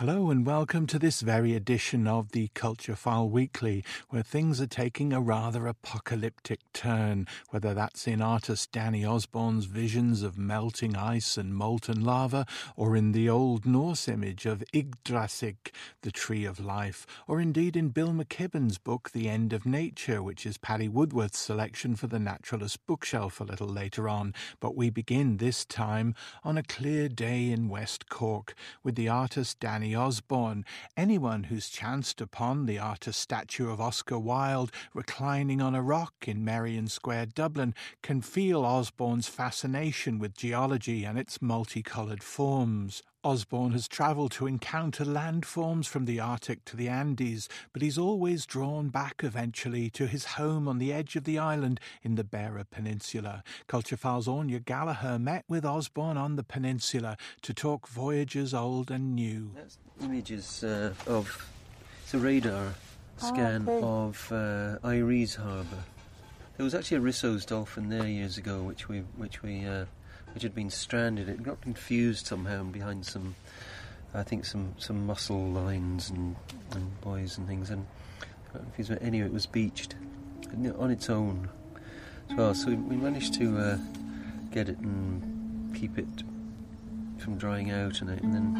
Hello and welcome to this very edition of the Culture File Weekly, where things are taking a rather apocalyptic turn, whether that's in artist Danny Osborne's visions of melting ice and molten lava, or in the Old Norse image of Yggdrasil, the tree of life, or indeed in Bill McKibben's book The End of Nature, which is Paddy Woodworth's selection for the Naturalist bookshelf a little later on. But we begin this time on a clear day in West Cork with the artist Danny Danny Osborne, anyone who's chanced upon the artist statue of Oscar Wilde reclining on a rock in Merrion Square, Dublin, can feel Osborne's fascination with geology and its multicoloured forms. Osborne has travelled to encounter landforms from the Arctic to the Andes, but he's always drawn back eventually to his home on the edge of the island in the Beara Peninsula. Culture Files Anya Gallagher met with Osborne on the peninsula to talk voyages old and new. That's images uh, of it's a radar scan okay. of uh, Eyeries Harbour. There was actually a Risso's dolphin there years ago, which we which we uh, which had been stranded. It got confused somehow and behind some, I think some some mussel lines and, and buoys and things, and confused. But anyway, it was beached on its own as well. So we, we managed to uh, get it and keep it from drying out, and, and then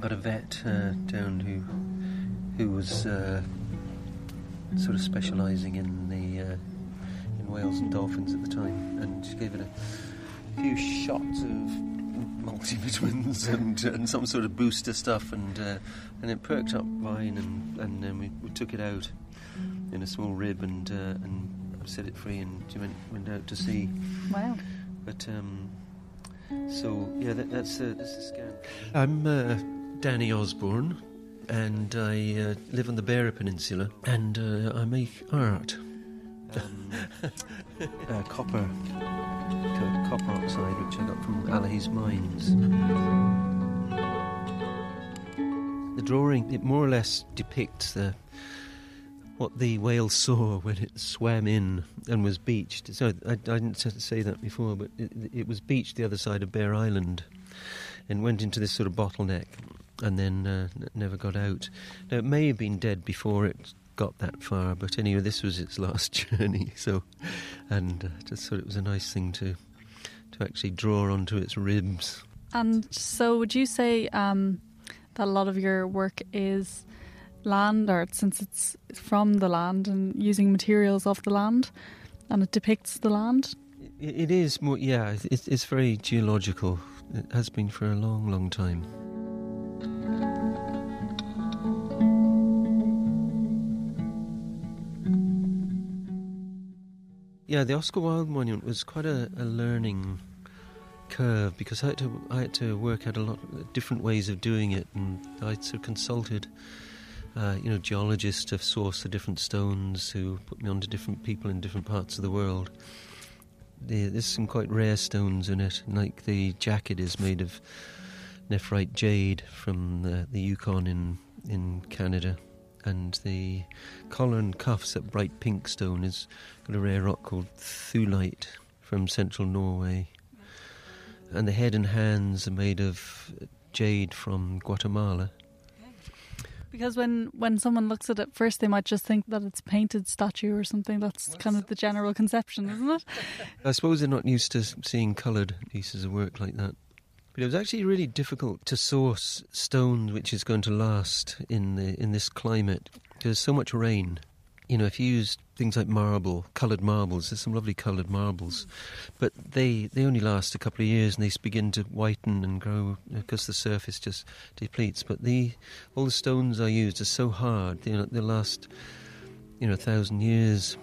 got a vet uh, down who who was uh, sort of specialising in the uh, in whales and dolphins at the time, and she gave it a few shots of multivitamins and, and some sort of booster stuff, and uh, and it perked up fine, and and then we, we took it out in a small rib and uh, and set it free, and she went went out to sea. Wow. But um, so yeah, that, that's uh, that's the scan. I'm uh, Danny Osborne, and I uh, live on the Beara Peninsula, and uh, I make art. Um, uh, copper, co- copper oxide, which I got from Allihies mines. The drawing it more or less depicts the what the whale saw when it swam in and was beached. So I, I didn't say that before, but it, it was beached the other side of Bear Island and went into this sort of bottleneck and then uh, never got out. Now, it may have been dead before it got that far, but anyway, this was its last journey. So, and uh, just thought it was a nice thing to to actually draw onto its ribs. And so, would you say um, that a lot of your work is land art, since it's from the land and using materials of the land, and it depicts the land? It, it is more, yeah. It's, it's very geological. It has been for a long, long time. Yeah, the Oscar Wilde monument was quite a, a learning curve because I had to I had to work out a lot of different ways of doing it, and I sort of consulted, uh, you know, geologists to source the different stones who put me onto different people in different parts of the world. The, there's some quite rare stones in it, like the jacket is made of nephrite jade from the, the Yukon in in Canada, and the collar and cuffs, that bright pink stone, is got a rare rock called thulite from central Norway, and the head and hands are made of jade from Guatemala. Because when, when someone looks at it first, they might just think that it's painted statue or something. That's kind of the general conception, isn't it? I suppose they're not used to seeing coloured pieces of work like that. But it was actually really difficult to source stone which is going to last in the in this climate. There's so much rain. You know, if you use things like marble, coloured marbles, there's some lovely coloured marbles, but they they only last a couple of years and they begin to whiten and grow because the surface just depletes. But the all the stones I used are so hard, know, they last you know a thousand years.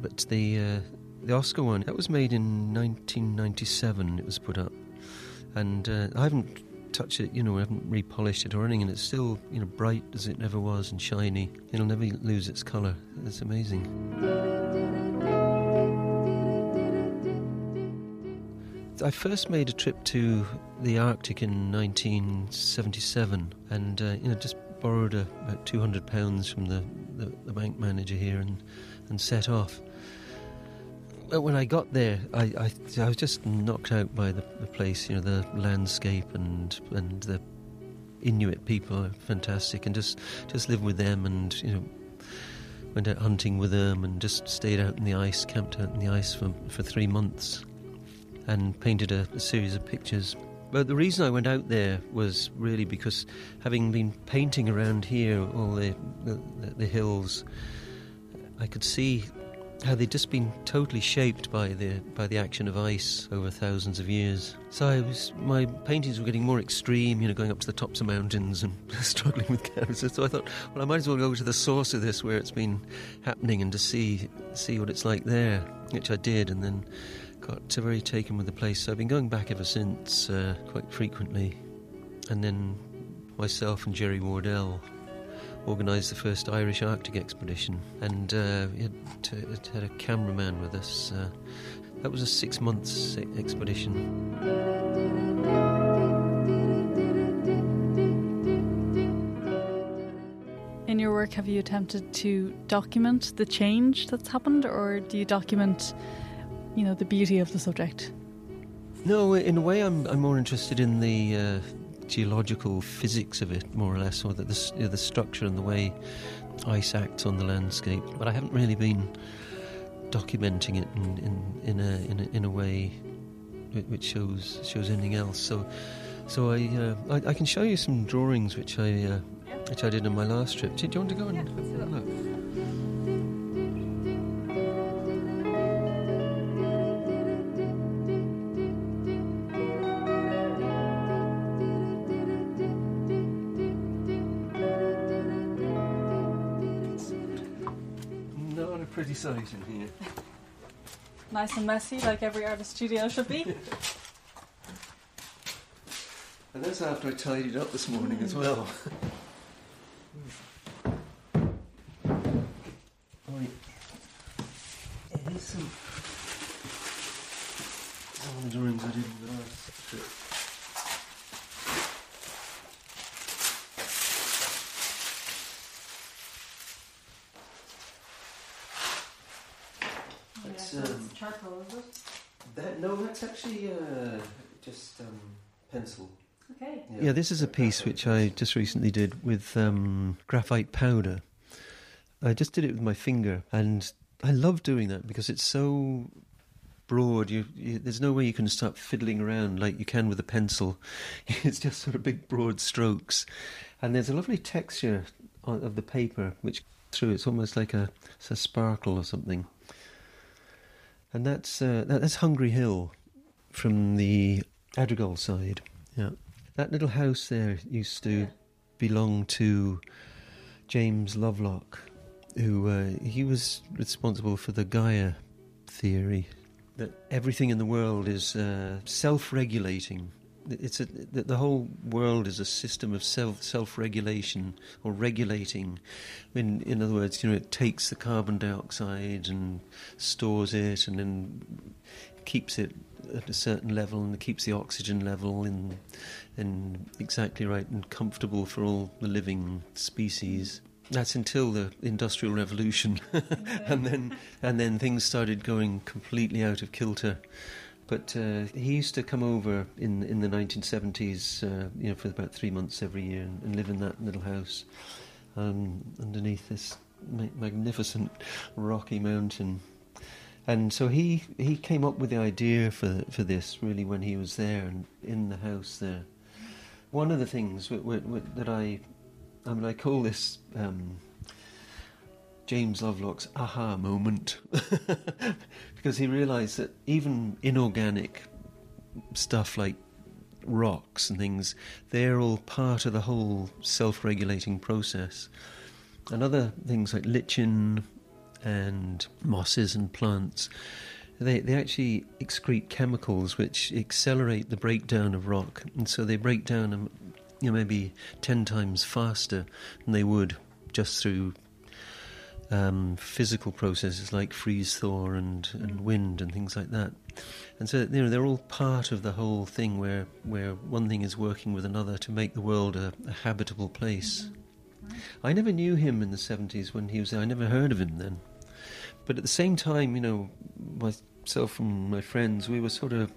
But the uh, the Oscar one that was made in 1997. It was put up, and uh, I haven't touched it. You know, I haven't repolished it or anything, and it's still you know bright as it ever was and shiny. It'll never lose its colour. It's amazing. I first made a trip to the Arctic in 1977, and uh, you know just borrowed a, about 200 pounds from the, the, the bank manager here and and set off. When I got there, I, I, I was just knocked out by the, the place, you know, the landscape and and the Inuit people are fantastic, and just just live with them, and you know, went out hunting with them, and just stayed out in the ice, camped out in the ice for for three months, and painted a, a series of pictures. But the reason I went out there was really because, having been painting around here, all the the, the hills, I could see how they'd just been totally shaped by the by the action of ice over thousands of years. So I was my paintings were getting more extreme, you know, going up to the tops of mountains and struggling with canvases. So I thought, well, I might as well go to the source of this, where it's been happening, and to see see what it's like there, which I did, and then got very taken with the place. So I've been going back ever since, uh, quite frequently, and then myself and Jerry Wardell organised the first Irish Arctic expedition, and uh, we had, to, had, a cameraman with us. Uh, that was a six months expedition. In your work, have you attempted to document the change that's happened, or do you document, you know, the beauty of the subject? No, in a way, I'm, I'm more interested in the uh, geological physics of it, more or less, or the, the, you know, the structure and the way ice acts on the landscape. But I haven't really been documenting it in, in, in, a, in, a, in a way which shows shows anything else. So, so I, uh, I, I can show you some drawings which I uh, which I did on my last trip. Do you want to go and yeah, look? In here. Nice and messy, like every artist studio should be. and that's after I tidied up this morning as well. right. Here's some, some drawings I did in the last trip. Charcoal, is it? That, no, that's actually uh, just um, pencil. Okay. Yeah. yeah. this is a piece which I just recently did with um, graphite powder. I just did it with my finger, and I love doing that because it's so broad. You, you, there's no way you can start fiddling around like you can with a pencil. it's just sort of big, broad strokes, and there's a lovely texture of the paper which through. It's almost like a, a sparkle or something and that's uh, that's Hungry Hill from the Adrigole side. Yeah, that little house there used to yeah. belong to James Lovelock, who uh, he was responsible for the Gaia theory that everything in the world is uh, self-regulating. It's a, the whole world is a system of self self-regulation or regulating. In in other words, you know, it takes the carbon dioxide and stores it, and then keeps it at a certain level, and keeps the oxygen level in in exactly right and comfortable for all the living species. That's until the Industrial Revolution, and then and then things started going completely out of kilter. But uh, he used to come over in in the 1970s, uh, you know, for about three months every year, and, and live in that little house um, underneath this ma- magnificent rocky mountain. And so he he came up with the idea for for this really when he was there and in the house there. One of the things w- w- w- that I I mean I call this. Um, James Lovelock's aha moment because he realised that even inorganic stuff like rocks and things, they're all part of the whole self regulating process. And other things like lichen and mosses and plants, they, they actually excrete chemicals which accelerate the breakdown of rock. And so they break down um, you know, maybe 10 times faster than they would just through um, physical processes like freeze thaw and, and wind and things like that. And so you know they're all part of the whole thing where where one thing is working with another to make the world a, a habitable place. I never knew him in the seventies when he was there. I never heard of him then. But at the same time, you know, myself and my friends, we were sort of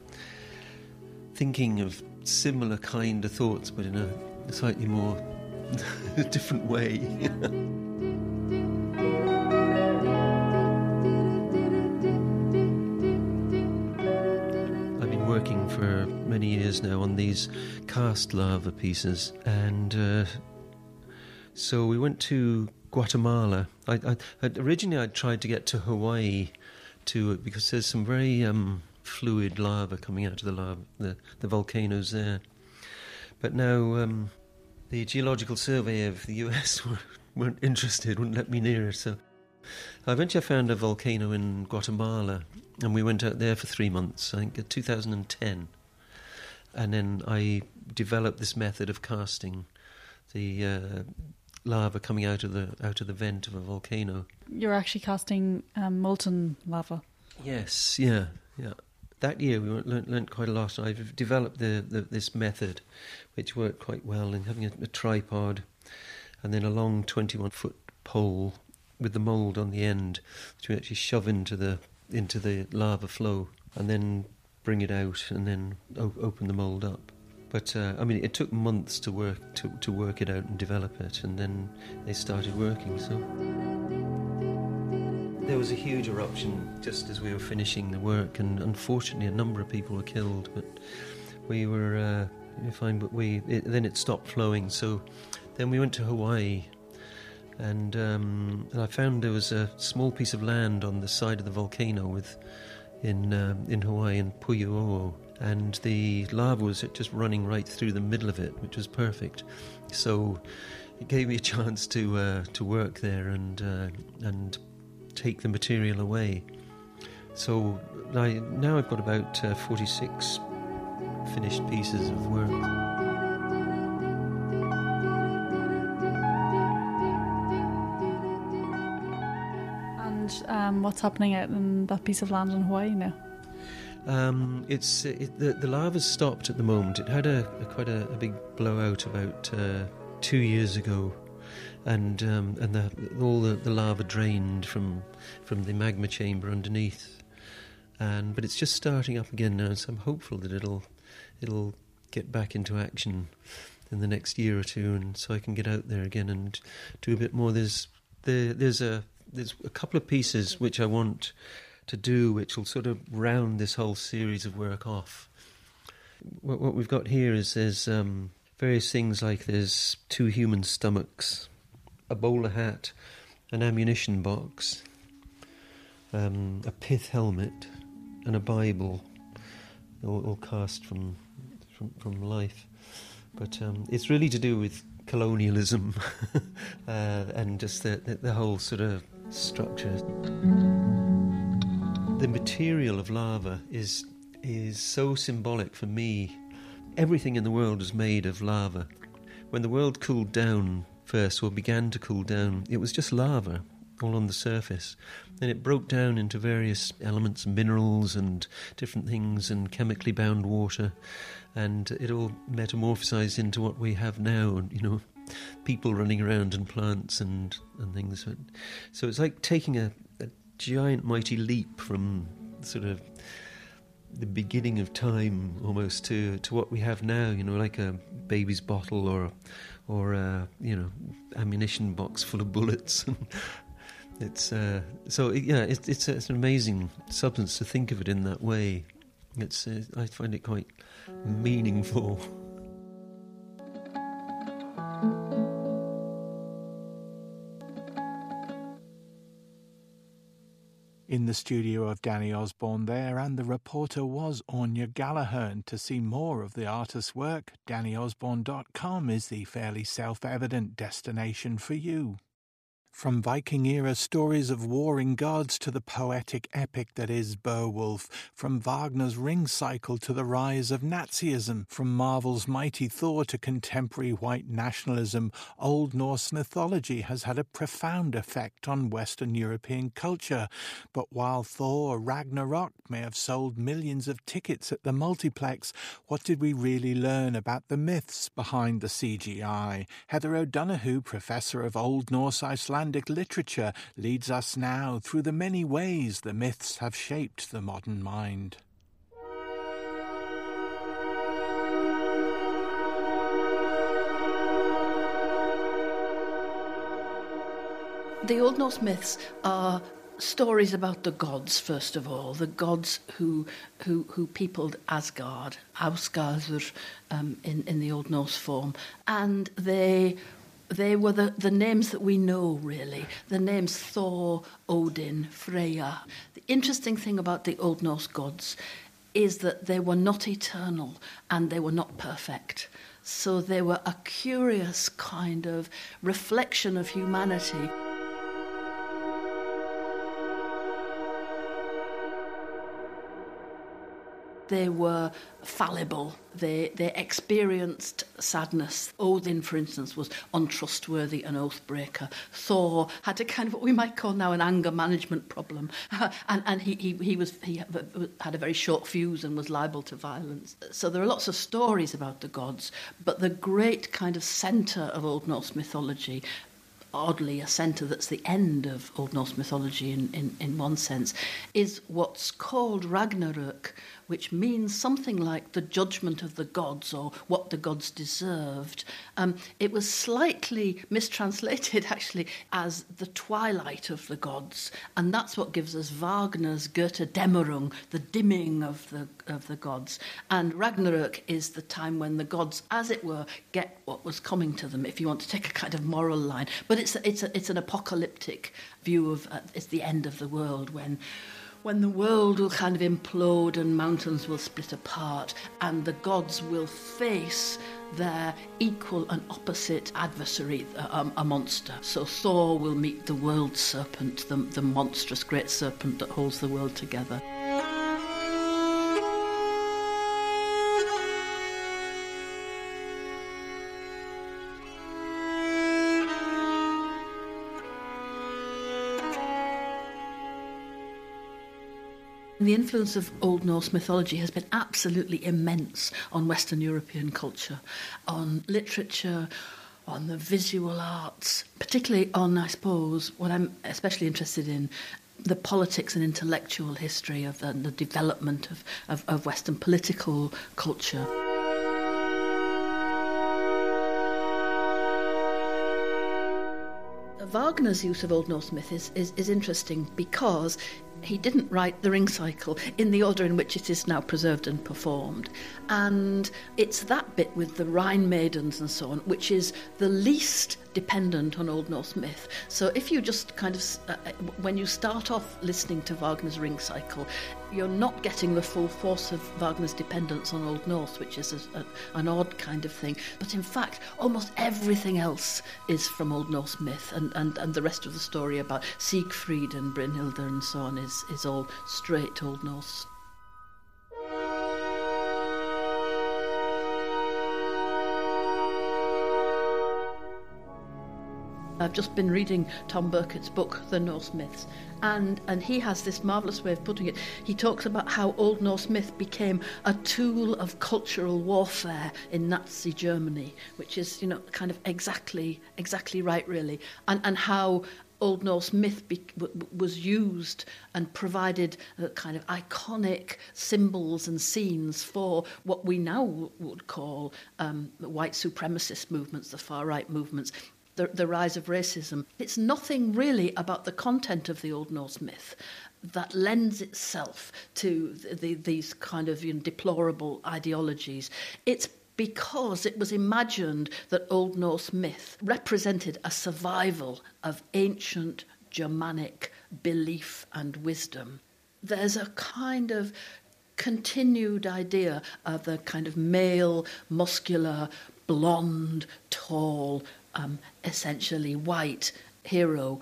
thinking of similar kind of thoughts, but in a slightly more different way. many years now on these cast lava pieces, and uh, so we went to Guatemala. I, I, originally I tried to get to Hawaii to because there's some very um, fluid lava coming out of the lava, the, the volcanoes there. But now um, the Geological Survey of the US weren't interested, wouldn't let me near it. So I eventually found a volcano in Guatemala, and we went out there for three months. I think in 2010, and then I developed this method of casting the uh, lava coming out of the out of the vent of a volcano. You're actually casting um, molten lava. Yes, yeah, yeah. That year we learnt, learnt quite a lot. I've developed the, the, this method, which worked quite well in having a, a tripod, and then a long 21 foot pole with the mould on the end, which we actually shove into the into the lava flow, and then bring it out, and then open the mould up. But uh, I mean, it took months to work to, to work it out and develop it, and then they started working. So there was a huge eruption just as we were finishing the work, and unfortunately, a number of people were killed. But we were uh, fine. But we it, then it stopped flowing. So then we went to Hawaii, and, um, and I found there was a small piece of land on the side of the volcano with in um, in Hawaii in Pu'uo'o and the lava was just running right through the middle of it, which was perfect. So it gave me a chance to uh, to work there and uh, and take the material away. So I, now I've got about uh, 46 finished pieces of work. What's happening out in that piece of land in Hawaii now? Um, it's it, the the lava's stopped at the moment. It had a, a quite a, a, big blowout about uh, two years ago, and um, and the, all the, the lava drained from from the magma chamber underneath, and but it's just starting up again now. So I'm hopeful that it'll it'll get back into action in the next year or two, and so I can get out there again and do a bit more. There's there, there's a there's a couple of pieces which I want to do, which will sort of round this whole series of work off. What, what we've got here is there's um, various things like there's two human stomachs, a bowler hat, an ammunition box, um, a pith helmet, and a Bible, all, all cast from, from, from life. But um, it's really to do with colonialism uh, and just the, the, the whole sort of structure the material of lava is is so symbolic for me. Everything in the world is made of lava. When the world cooled down first, or began to cool down, it was just lava all on the surface. Then it broke down into various elements, minerals and different things, and chemically bound water, and it all metamorphosized into what we have now. You know, people running around and plants and and things. So it's like taking a, giant, mighty leap from sort of the beginning of time almost to, to what we have now, you know, like a baby's bottle or or a, you know ammunition box full of bullets. it's uh, so yeah, it's it's, it's, an amazing substance to think of it in that way. It's uh, I find it quite meaningful. in the studio of Danny Osborne there, and the reporter was Anya Gallagher. To see more of the artist's work, DannyOsborne.com is the fairly self evident destination for you. From Viking era stories of warring gods to the poetic epic that is Beowulf, from Wagner's Ring Cycle to the rise of Nazism, from Marvel's Mighty Thor to contemporary white nationalism, Old Norse mythology has had a profound effect on Western European culture. But while Thor or Ragnarok may have sold millions of tickets at the multiplex, what did we really learn about the myths behind the CGI? Heather O'Donoghue, professor of Old Norse Icelandic Icelandic literature leads us now through the many ways the myths have shaped the modern mind. The Old Norse myths are stories about the gods first of all the gods who who who peopled Asgard Ausgarður um, in in the Old Norse form and they they were the, the names that we know really. The names Thor Odin Freya. The interesting thing about the old Norse gods is that they were not eternal and they were not perfect. So they were a curious kind of reflection of humanity they were fallible. They, they experienced sadness. Odin, for instance, was untrustworthy and oathbreaker. Thor had a kind of what we might call now an anger management problem. and and he, he, he, was, he had a very short fuse and was liable to violence. So there are lots of stories about the gods, but the great kind of centre of Old Norse mythology oddly a centre that's the end of Old Norse mythology in, in, in one sense, is what's called Ragnarök, which means something like the judgment of the gods or what the gods deserved. Um, it was slightly mistranslated, actually, as the twilight of the gods, and that's what gives us Wagner's Götterdämmerung, the dimming of the, of the gods. And Ragnarök is the time when the gods, as it were, get what was coming to them, if you want to take a kind of moral line. But it's, it's, a, it's an apocalyptic view of uh, it's the end of the world when when the world will kind of implode and mountains will split apart and the gods will face their equal and opposite adversary, a, a monster. So Thor will meet the world serpent, the, the monstrous great serpent that holds the world together. The influence of Old Norse mythology has been absolutely immense on Western European culture, on literature, on the visual arts, particularly on, I suppose, what I'm especially interested in the politics and intellectual history of the, the development of, of, of Western political culture. Wagner's use of Old Norse myth is, is, is interesting because he didn't write the ring cycle in the order in which it is now preserved and performed. And it's that bit with the Rhine maidens and so on, which is the least dependent on Old Norse myth. So if you just kind of, uh, uh, when you start off listening to Wagner's ring cycle, you're not getting the full force of Wagner's dependence on Old Norse, which is a, a, an odd kind of thing. But in fact, almost everything else is from Old Norse myth, and, and, and the rest of the story about Siegfried and Brynhilde and so on is, is all straight Old Norse. I've just been reading Tom Birkett's book, The Norse Myths, and, and he has this marvellous way of putting it. He talks about how Old Norse myth became a tool of cultural warfare in Nazi Germany, which is, you know, kind of exactly, exactly right, really, and, and how Old Norse myth be, w- was used and provided a kind of iconic symbols and scenes for what we now w- would call um, white supremacist movements, the far right movements, the, the rise of racism. It's nothing really about the content of the Old Norse myth that lends itself to the, the, these kind of you know, deplorable ideologies. It's because it was imagined that Old Norse myth represented a survival of ancient Germanic belief and wisdom. There's a kind of continued idea of the kind of male, muscular, blonde, tall, um, essentially white hero.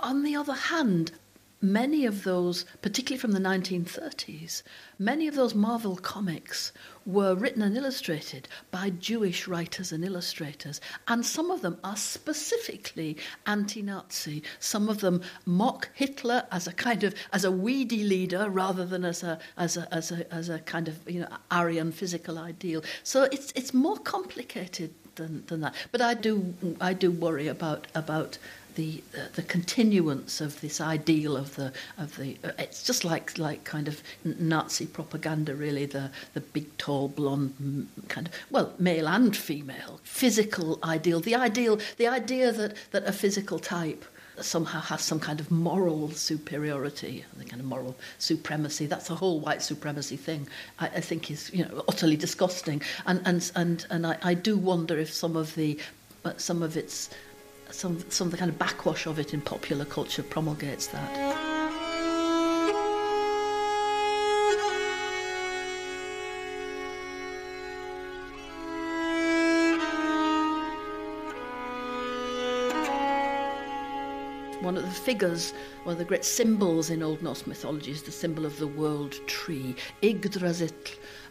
On the other hand, many of those, particularly from the 1930s, many of those Marvel comics were written and illustrated by Jewish writers and illustrators, and some of them are specifically anti-Nazi. Some of them mock Hitler as a kind of as a weedy leader rather than as a as a as a as a kind of you know Aryan physical ideal. So it's it's more complicated than, than that. But I do I do worry about about the the continuance of this ideal of the of the uh, it's just like like kind of Nazi propaganda really the the big tall blonde kind of well male and female physical ideal the ideal the idea that that a physical type somehow has some kind of moral superiority, the kind of moral supremacy. That's the whole white supremacy thing. I, I think is you know utterly disgusting, and and and and I, I do wonder if some of the uh, some of its some some of the kind of backwash of it in popular culture promulgates that. One of the figures, one of the great symbols in Old Norse mythology is the symbol of the world tree, Yggdrasil,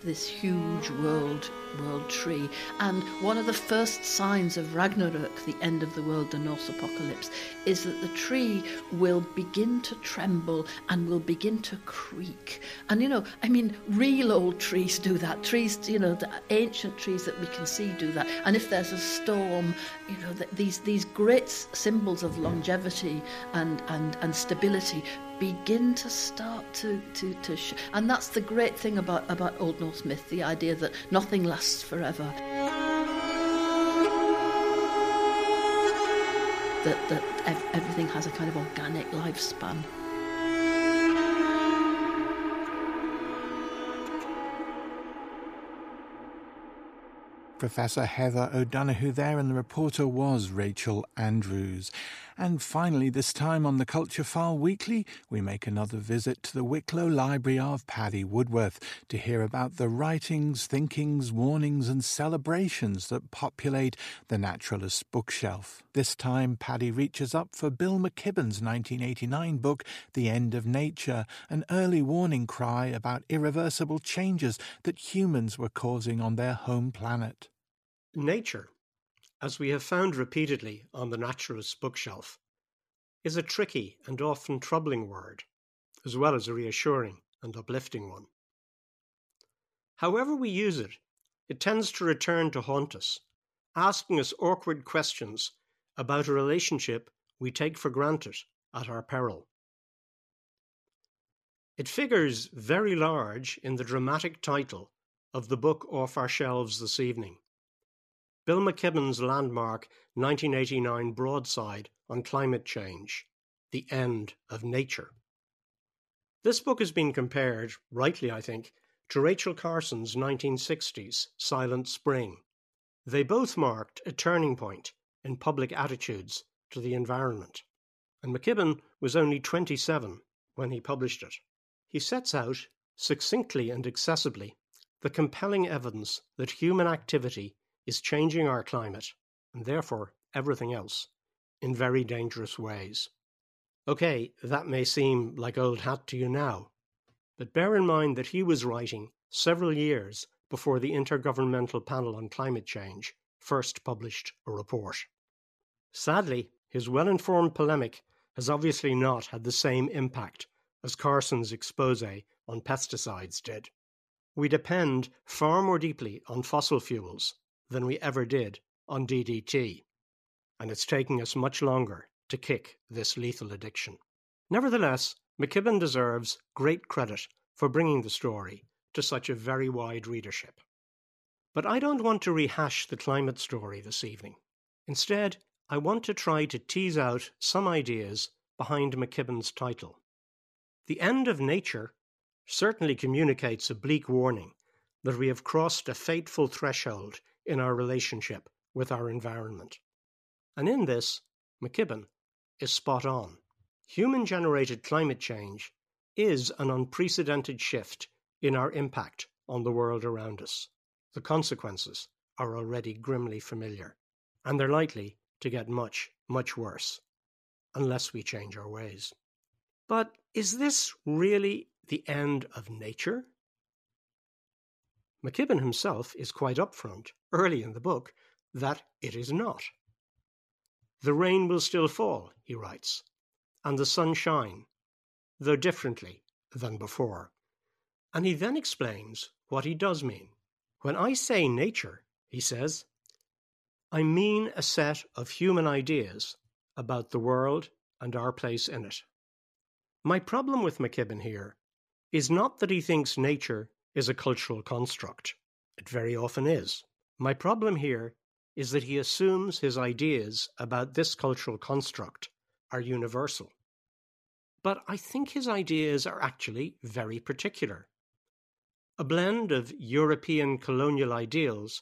this huge world world tree. And one of the first signs of Ragnarok, the end of the world, the Norse apocalypse, is that the tree will begin to tremble and will begin to creak. And you know, I mean, real old trees do that. Trees, you know, the ancient trees that we can see do that. And if there's a storm, you know, these these great symbols of longevity and and and stability begin to start to to to sh- and that's the great thing about about old norse myth the idea that nothing lasts forever that that everything has a kind of organic lifespan Professor Heather O'Donoghue there, and the reporter was Rachel Andrews. And finally, this time on the Culture File Weekly, we make another visit to the Wicklow Library of Paddy Woodworth to hear about the writings, thinkings, warnings, and celebrations that populate the naturalist's bookshelf. This time, Paddy reaches up for Bill McKibben's 1989 book, The End of Nature, an early warning cry about irreversible changes that humans were causing on their home planet. Nature as we have found repeatedly on the naturalist's bookshelf, is a tricky and often troubling word, as well as a reassuring and uplifting one. However we use it, it tends to return to haunt us, asking us awkward questions about a relationship we take for granted at our peril. It figures very large in the dramatic title of the book off our shelves this evening Bill McKibben's landmark 1989 broadside on climate change, The End of Nature. This book has been compared, rightly I think, to Rachel Carson's 1960s Silent Spring. They both marked a turning point in public attitudes to the environment, and McKibben was only 27 when he published it. He sets out, succinctly and accessibly, the compelling evidence that human activity is changing our climate, and therefore everything else, in very dangerous ways. Okay, that may seem like old hat to you now, but bear in mind that he was writing several years before the Intergovernmental Panel on Climate Change first published a report. Sadly, his well informed polemic has obviously not had the same impact as Carson's expose on pesticides did. We depend far more deeply on fossil fuels than we ever did on DDT, and it's taking us much longer to kick this lethal addiction. Nevertheless, McKibben deserves great credit for bringing the story to such a very wide readership. But I don't want to rehash the climate story this evening. Instead, I want to try to tease out some ideas behind McKibben's title. The end of nature certainly communicates a bleak warning that we have crossed a fateful threshold in our relationship with our environment. And in this, McKibben is spot on. Human generated climate change is an unprecedented shift in our impact on the world around us. The consequences are already grimly familiar, and they're likely to get much, much worse unless we change our ways. But is this really the end of nature? McKibben himself is quite upfront, early in the book, that it is not. The rain will still fall, he writes, and the sun shine, though differently than before. And he then explains what he does mean. When I say nature, he says, I mean a set of human ideas about the world and our place in it. My problem with McKibben here is not that he thinks nature is a cultural construct. It very often is. My problem here is that he assumes his ideas about this cultural construct are universal. But I think his ideas are actually very particular. A blend of European colonial ideals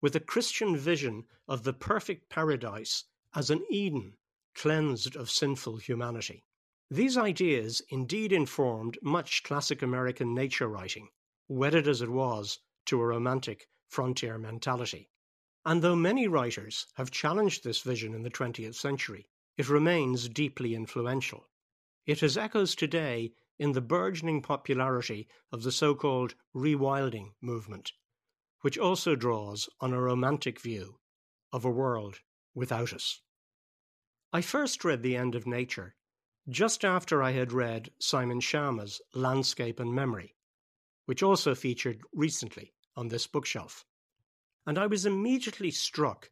with a Christian vision of the perfect paradise as an Eden cleansed of sinful humanity. These ideas indeed informed much classic American nature writing, wedded as it was to a romantic frontier mentality. And though many writers have challenged this vision in the 20th century, it remains deeply influential. It has echoes today in the burgeoning popularity of the so called rewilding movement, which also draws on a romantic view of a world without us. I first read The End of Nature just after I had read Simon Schama's Landscape and Memory, which also featured recently on this bookshelf. And I was immediately struck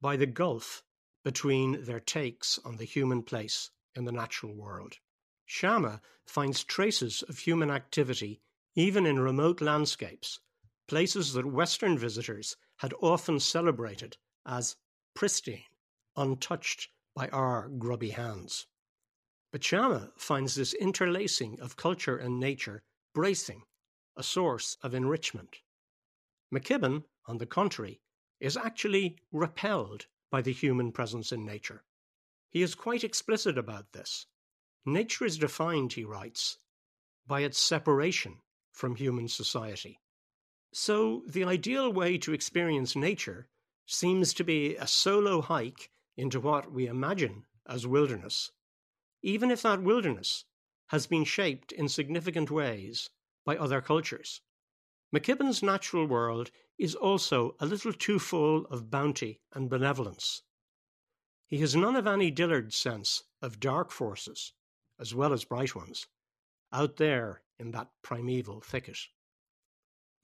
by the gulf between their takes on the human place in the natural world. Schama finds traces of human activity even in remote landscapes, places that Western visitors had often celebrated as pristine, untouched by our grubby hands. But Schama finds this interlacing of culture and nature bracing, a source of enrichment. McKibben, on the contrary, is actually repelled by the human presence in nature. He is quite explicit about this. Nature is defined, he writes, by its separation from human society. So, the ideal way to experience nature seems to be a solo hike into what we imagine as wilderness, even if that wilderness has been shaped in significant ways by other cultures. McKibben's natural world is also a little too full of bounty and benevolence. He has none of Annie Dillard's sense of dark forces, as well as bright ones, out there in that primeval thicket.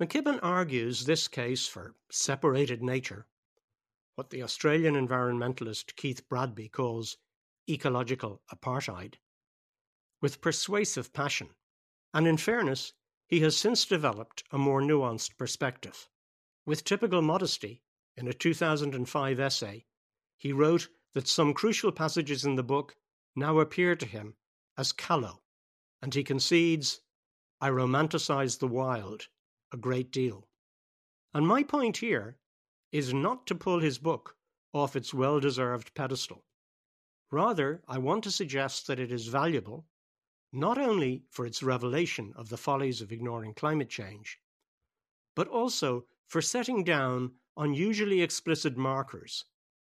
McKibben argues this case for separated nature, what the Australian environmentalist Keith Bradby calls ecological apartheid, with persuasive passion, and in fairness, he has since developed a more nuanced perspective. With typical modesty, in a 2005 essay, he wrote that some crucial passages in the book now appear to him as callow, and he concedes, I romanticize the wild a great deal. And my point here is not to pull his book off its well deserved pedestal. Rather, I want to suggest that it is valuable not only for its revelation of the follies of ignoring climate change, but also for setting down unusually explicit markers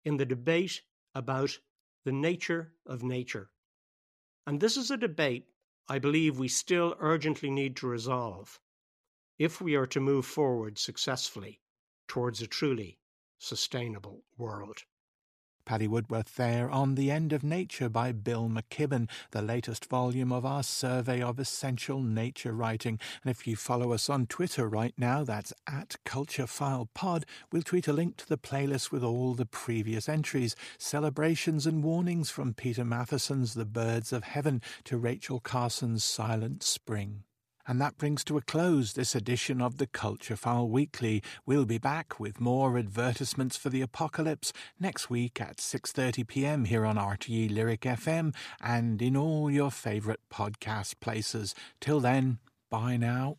in the debate about the nature of nature. And this is a debate I believe we still urgently need to resolve if we are to move forward successfully towards a truly sustainable world. Paddy Woodworth there on The End of Nature by Bill McKibben, the latest volume of our survey of essential nature writing. And if you follow us on Twitter right now, that's at CultureFilePod. We'll tweet a link to the playlist with all the previous entries, celebrations and warnings from Peter Matthiessen's The Birds of Heaven to Rachel Carson's Silent Spring. And that brings to a close this edition of the Culture File Weekly. We'll be back with more advertisements for the apocalypse next week at 6:30 p.m. here on RTE Lyric FM and in all your favorite podcast places. Till then, bye now.